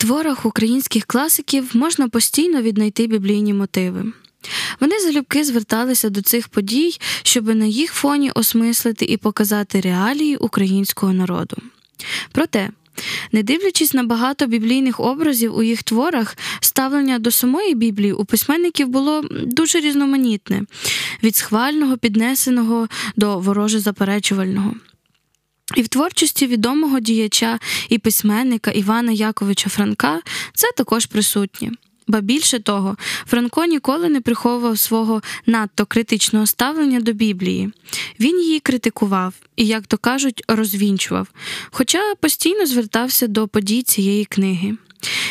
творах українських класиків можна постійно віднайти біблійні мотиви. Вони залюбки зверталися до цих подій, щоб на їх фоні осмислити і показати реалії українського народу. Проте, не дивлячись на багато біблійних образів у їх творах, ставлення до самої Біблії у письменників було дуже різноманітне від схвального, піднесеного до вороже заперечувального. І в творчості відомого діяча і письменника Івана Яковича Франка це також присутнє. Ба більше того, Франко ніколи не приховував свого надто критичного ставлення до Біблії. Він її критикував і, як то кажуть, розвінчував, хоча постійно звертався до подій цієї книги.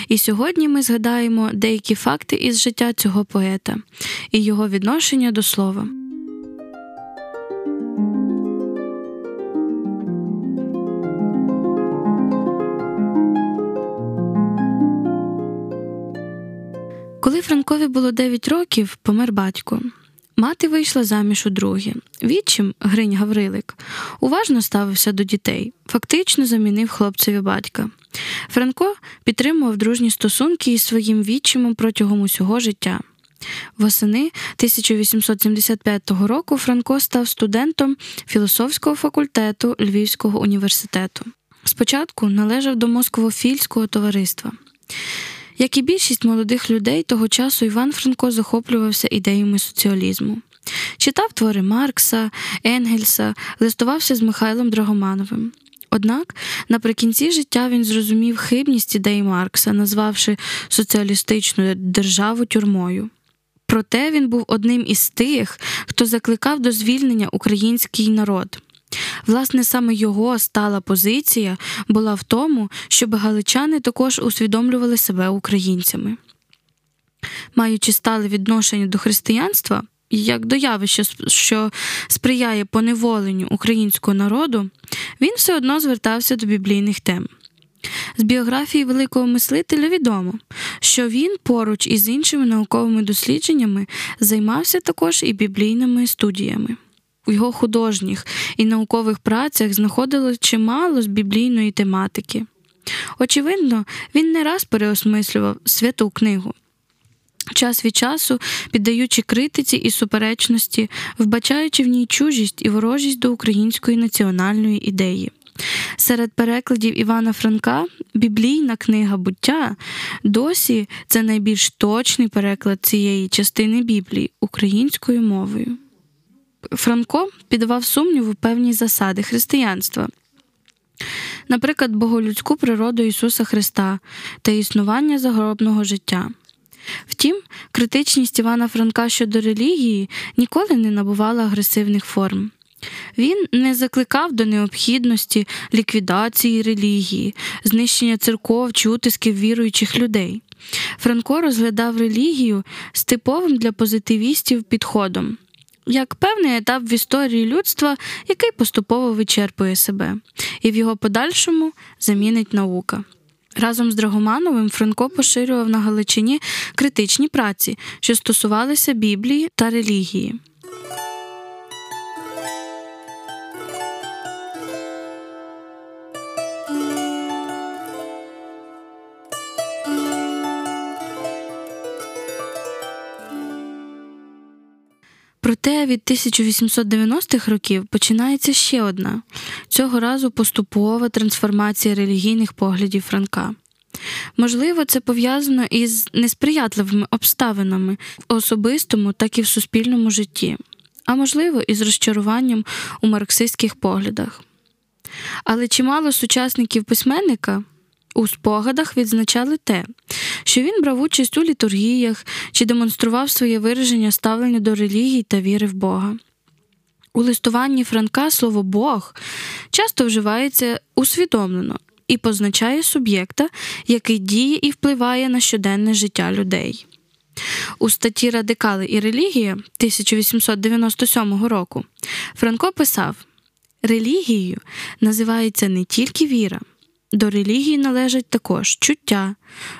І сьогодні ми згадаємо деякі факти із життя цього поета і його відношення до слова. Коли Франкові було 9 років, помер батько. Мати вийшла заміж у друге. Відчим Гринь Гаврилик уважно ставився до дітей, фактично замінив хлопцеві батька. Франко підтримував дружні стосунки із своїм відчимом протягом усього життя. Восени 1875 року Франко став студентом філософського факультету Львівського університету. Спочатку належав до Москвофільського товариства. Як і більшість молодих людей того часу Іван Франко захоплювався ідеями соціалізму. Читав твори Маркса, Енгельса, листувався з Михайлом Драгомановим. Однак наприкінці життя він зрозумів хибність ідей Маркса, назвавши соціалістичну державу тюрмою. Проте він був одним із тих, хто закликав до звільнення український народ. Власне, саме його стала позиція була в тому, щоб галичани також усвідомлювали себе українцями. Маючи стале відношення до християнства, як до явища, що сприяє поневоленню українського народу, він все одно звертався до біблійних тем. З біографії великого мислителя відомо, що він поруч із іншими науковими дослідженнями займався також і біблійними студіями у його художніх і наукових працях знаходилось чимало з біблійної тематики. Очевидно, він не раз переосмислював святу книгу. Час від часу, піддаючи критиці і суперечності, вбачаючи в ній чужість і ворожість до української національної ідеї. Серед перекладів Івана Франка біблійна книга буття досі це найбільш точний переклад цієї частини Біблії українською мовою. Франко піддавав сумніву певні засади християнства, наприклад, боголюдську природу Ісуса Христа та існування загробного життя. Втім, критичність Івана Франка щодо релігії ніколи не набувала агресивних форм. Він не закликав до необхідності ліквідації релігії, знищення церков чи утисків віруючих людей. Франко розглядав релігію з типовим для позитивістів підходом як певний етап в історії людства, який поступово вичерпує себе, і в його подальшому замінить наука. Разом з Драгомановим Франко поширював на Галичині критичні праці, що стосувалися Біблії та релігії. Проте від 1890-х років починається ще одна цього разу поступова трансформація релігійних поглядів Франка. Можливо, це пов'язано із несприятливими обставинами в особистому, так і в суспільному житті, а можливо, із розчаруванням у марксистських поглядах. Але чимало сучасників письменника у спогадах відзначали те, що він брав участь у літургіях чи демонстрував своє вираження ставлення до релігії та віри в Бога. У листуванні Франка слово Бог часто вживається усвідомлено і позначає суб'єкта, який діє і впливає на щоденне життя людей. У статті Радикали і релігія 1897 року Франко писав: Релігією називається не тільки віра, до релігії належать також чуття,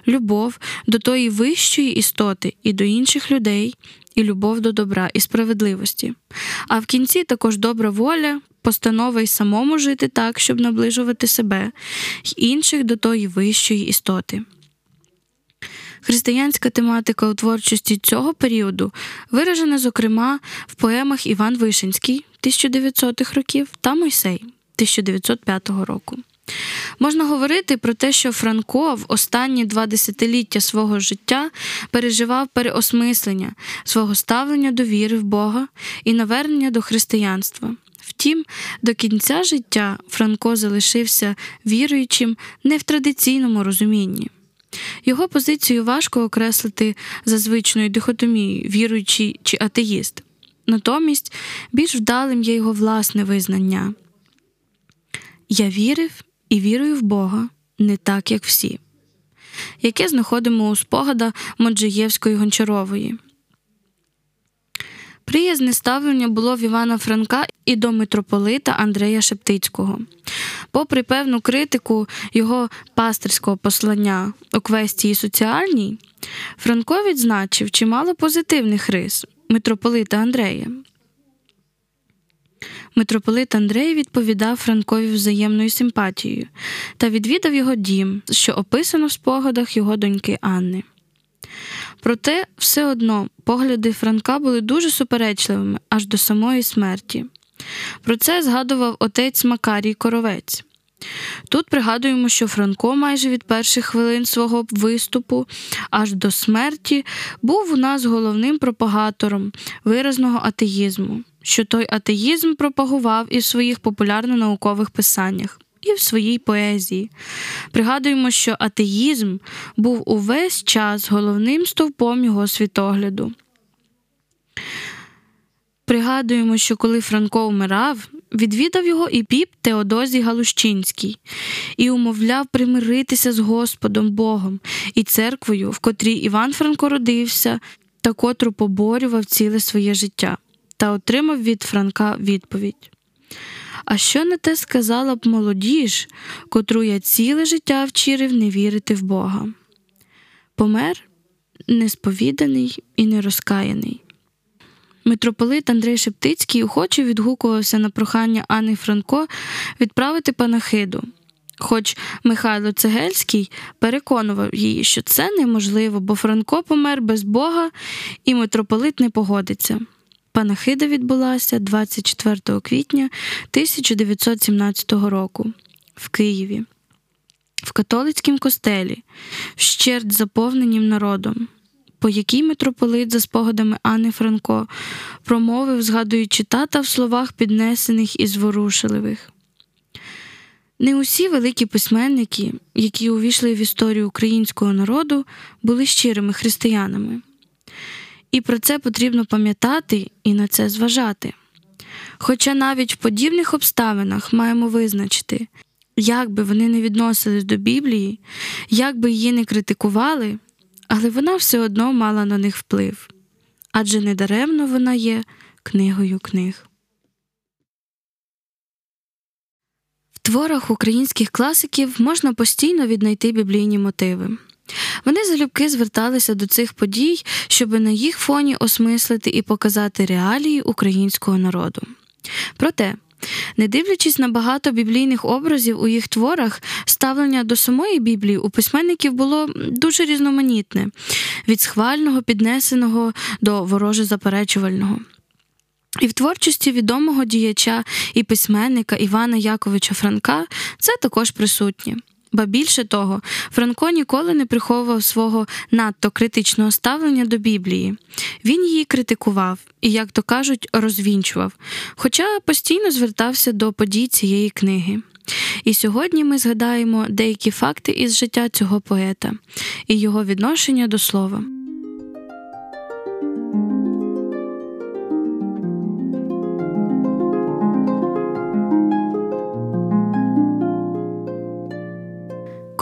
любов до тої вищої істоти і до інших людей, і любов до добра і справедливості. А в кінці також добра воля, постанова й самому жити так, щоб наближувати себе й інших до тої вищої істоти. Християнська тематика у творчості цього періоду виражена, зокрема, в поемах Іван Вишинський 1900-х років та Мойсей 1905 року. Можна говорити про те, що Франко в останні два десятиліття свого життя переживав переосмислення свого ставлення до віри в Бога і навернення до християнства. Втім, до кінця життя Франко залишився віруючим не в традиційному розумінні. Його позицію важко окреслити за звичною дихотомією, віруючий чи атеїст. Натомість більш вдалим є його власне визнання. Я вірив і вірую в Бога не так, як всі, яке знаходимо у спогада Моджиєвської Гончарової. Приязне ставлення було в Івана Франка і до митрополита Андрея Шептицького. Попри певну критику його пастирського послання у квестії соціальній, Франко відзначив чимало позитивних рис митрополита Андрея. Митрополит Андрей відповідав Франкові взаємною симпатією та відвідав його дім, що описано в спогадах його доньки Анни. Проте все одно погляди Франка були дуже суперечливими аж до самої смерті. Про це згадував отець Макарій Коровець. Тут пригадуємо, що Франко майже від перших хвилин свого виступу аж до смерті був у нас головним пропагатором виразного атеїзму, що той атеїзм пропагував і в своїх популярно-наукових писаннях. І в своїй поезії. Пригадуємо, що атеїзм був увесь час головним стовпом його світогляду. Пригадуємо, що коли Франко вмирав, відвідав його і піп Теодозій Галущинський і умовляв примиритися з Господом Богом і церквою, в котрій Іван Франко родився та котру поборював ціле своє життя, та отримав від Франка відповідь. А що не те сказала б молодіж, котру я ціле життя вчирив не вірити в Бога? Помер несповіданий і нерозкаяний. Митрополит Андрей Шептицький охоче відгукувався на прохання Анни Франко відправити панахиду. Хоч Михайло Цегельський переконував її, що це неможливо, бо Франко помер без Бога і митрополит не погодиться. Панахида відбулася 24 квітня 1917 року в Києві, в католицькому костелі, вщерть заповненім народом по якій митрополит, за спогадами Анни Франко, промовив, згадуючи тата в словах піднесених і зворушливих. Не усі великі письменники, які увійшли в історію українського народу, були щирими християнами. І про це потрібно пам'ятати і на це зважати. Хоча навіть в подібних обставинах маємо визначити, як би вони не відносились до Біблії, як би її не критикували, але вона все одно мала на них вплив адже недаремно вона є книгою книг. В творах українських класиків можна постійно віднайти біблійні мотиви. Вони залюбки зверталися до цих подій, щоб на їх фоні осмислити і показати реалії українського народу. Проте не дивлячись на багато біблійних образів у їх творах, ставлення до самої Біблії у письменників було дуже різноманітне від схвального, піднесеного до вороже заперечувального. І в творчості відомого діяча і письменника Івана Яковича Франка це також присутнє. Ба більше того, Франко ніколи не приховував свого надто критичного ставлення до Біблії. Він її критикував і, як то кажуть, розвінчував, хоча постійно звертався до подій цієї книги. І сьогодні ми згадаємо деякі факти із життя цього поета і його відношення до слова.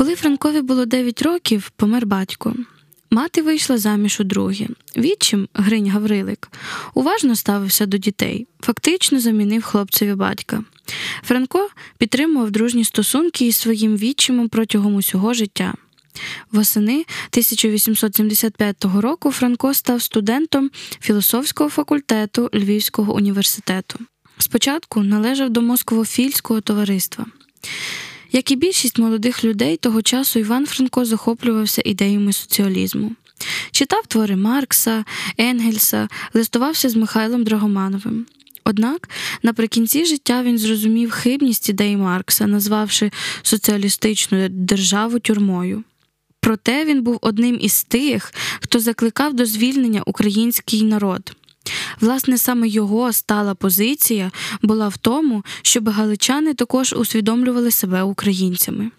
Коли Франкові було 9 років, помер батько. Мати вийшла заміж у друге. Відчим Гринь Гаврилик уважно ставився до дітей, фактично замінив хлопцеві батька. Франко підтримував дружні стосунки із своїм відчимом протягом усього життя. Восени 1875 року Франко став студентом філософського факультету Львівського університету. Спочатку належав до Москвофільського товариства. Як і більшість молодих людей того часу Іван Франко захоплювався ідеями соціалізму. Читав твори Маркса, Енгельса, листувався з Михайлом Драгомановим. Однак наприкінці життя він зрозумів хибність ідей Маркса, назвавши соціалістичну державу тюрмою. Проте він був одним із тих, хто закликав до звільнення український народ. Власне, саме його стала позиція була в тому, щоб галичани також усвідомлювали себе українцями.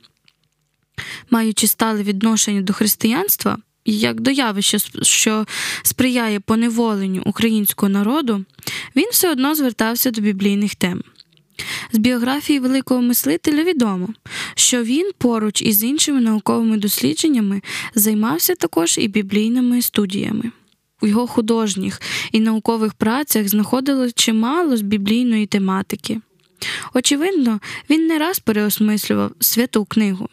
Маючи стале відношення до християнства, як до явища, що сприяє поневоленню українського народу, він все одно звертався до біблійних тем. З біографії великого мислителя відомо, що він поруч із іншими науковими дослідженнями займався також і біблійними студіями. У його художніх і наукових працях знаходилось чимало з біблійної тематики. Очевидно, він не раз переосмислював святу книгу.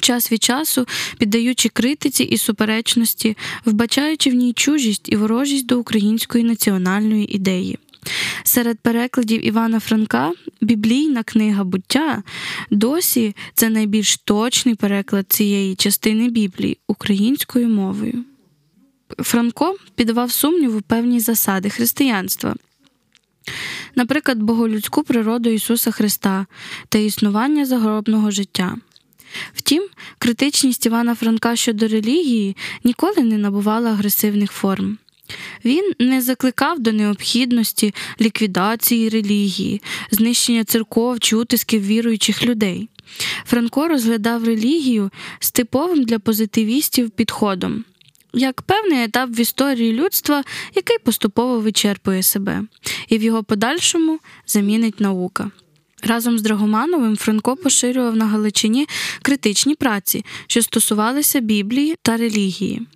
Час від часу, піддаючи критиці і суперечності, вбачаючи в ній чужість і ворожість до української національної ідеї. Серед перекладів Івана Франка біблійна книга буття досі це найбільш точний переклад цієї частини Біблії українською мовою. Франко піддавав сумніву певні засади християнства. Наприклад, боголюдську природу Ісуса Христа та існування загробного життя. Втім, критичність Івана Франка щодо релігії ніколи не набувала агресивних форм. Він не закликав до необхідності ліквідації релігії, знищення церков чи утисків віруючих людей. Франко розглядав релігію з типовим для позитивістів підходом, як певний етап в історії людства, який поступово вичерпує себе, і в його подальшому замінить наука. Разом з Драгомановим Франко поширював на Галичині критичні праці, що стосувалися Біблії та релігії.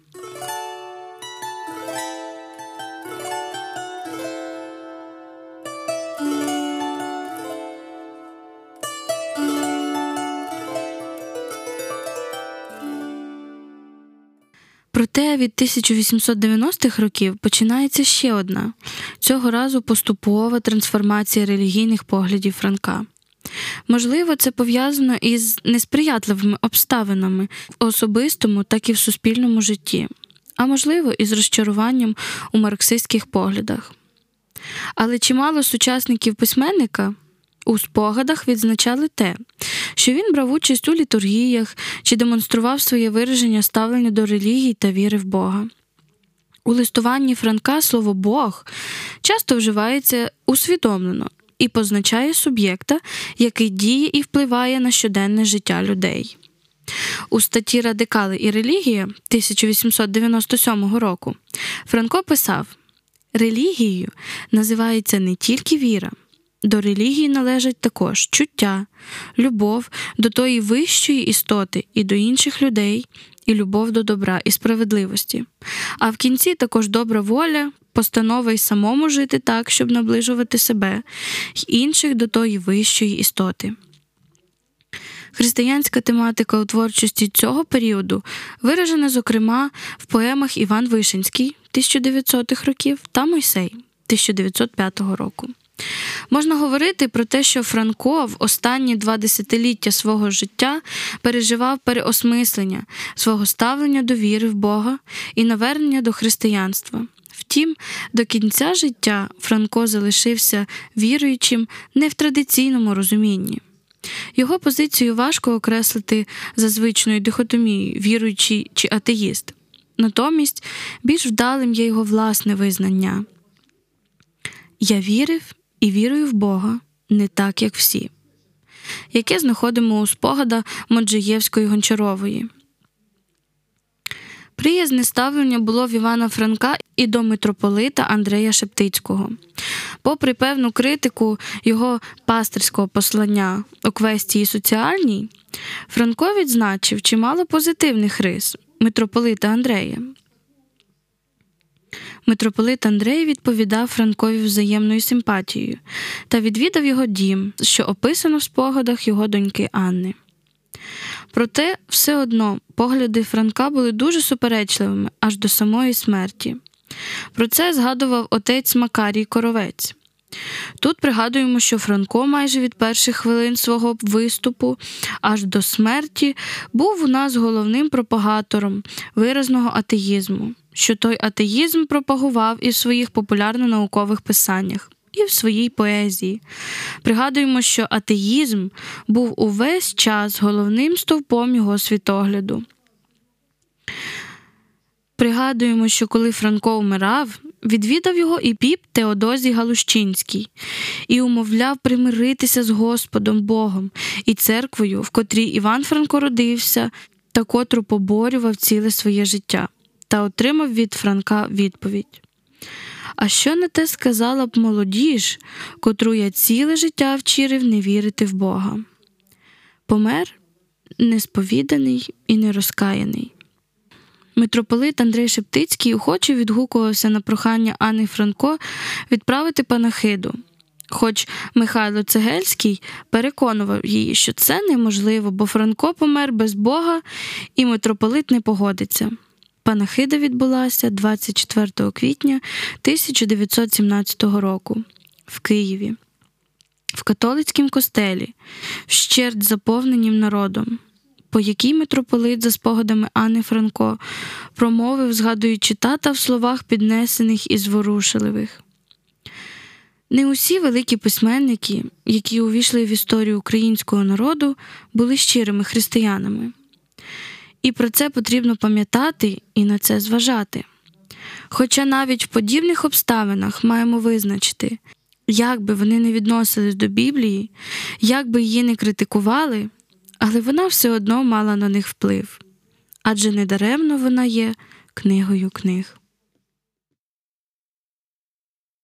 Проте від 1890-х років починається ще одна цього разу поступова трансформація релігійних поглядів Франка. Можливо, це пов'язано із несприятливими обставинами в особистому, так і в суспільному житті, а можливо, із розчаруванням у марксистських поглядах. Але чимало сучасників письменника у спогадах відзначали те, що він брав участь у літургіях чи демонстрував своє вираження ставлення до релігії та віри в Бога. У листуванні Франка слово Бог часто вживається усвідомлено і позначає суб'єкта, який діє і впливає на щоденне життя людей. У статті Радикали і релігія 1897 року Франко писав: Релігією називається не тільки віра. До релігії належать також чуття, любов до тої вищої істоти і до інших людей, і любов до добра і справедливості. А в кінці також добра воля, постанова й самому жити так, щоб наближувати себе й інших до тої вищої істоти. Християнська тематика у творчості цього періоду виражена, зокрема, в поемах Іван Вишинський 1900-х років та Мойсей 1905 року. Можна говорити про те, що Франко в останні два десятиліття свого життя переживав переосмислення свого ставлення до віри в Бога і навернення до християнства. Втім, до кінця життя Франко залишився віруючим не в традиційному розумінні. Його позицію важко окреслити за звичною дихотомією, віруючий чи атеїст. Натомість більш вдалим є його власне визнання. Я вірив і вірую в Бога не так, як всі, яке знаходимо у спогада Моджиєвської Гончарової. Приязне ставлення було в Івана Франка і до митрополита Андрея Шептицького. Попри певну критику його пастирського послання у квестії соціальній, Франко відзначив чимало позитивних рис митрополита Андрея. Митрополит Андрей відповідав Франкові взаємною симпатією та відвідав його дім, що описано в спогадах його доньки Анни. Проте все одно погляди Франка були дуже суперечливими аж до самої смерті. Про це згадував отець Макарій Коровець. Тут пригадуємо, що Франко майже від перших хвилин свого виступу аж до смерті був у нас головним пропагатором виразного атеїзму, що той атеїзм пропагував і в своїх популярно-наукових писаннях. І в своїй поезії. Пригадуємо, що атеїзм був увесь час головним стовпом його світогляду. Пригадуємо, що коли Франко вмирав, відвідав його і піп Теодозій Галущинський і умовляв примиритися з Господом Богом і церквою, в котрій Іван Франко родився та котру поборював ціле своє життя, та отримав від Франка відповідь. А що на те сказала б молодіж, котру я ціле життя вчирив не вірити в Бога? Помер несповіданий і нерозкаяний. Митрополит Андрей Шептицький охоче відгукувався на прохання Анни Франко відправити панахиду. Хоч Михайло Цегельський переконував її, що це неможливо, бо Франко помер без Бога і митрополит не погодиться. Панахида відбулася 24 квітня 1917 року в Києві, в католицькому костелі, вщерть заповненім народом по якій митрополит, за спогадами Анни Франко, промовив, згадуючи тата в словах піднесених і зворушливих. Не усі великі письменники, які увійшли в історію українського народу, були щирими християнами. І про це потрібно пам'ятати і на це зважати. Хоча навіть в подібних обставинах маємо визначити, як би вони не відносились до Біблії, як би її не критикували, але вона все одно мала на них вплив адже недаремно вона є книгою книг.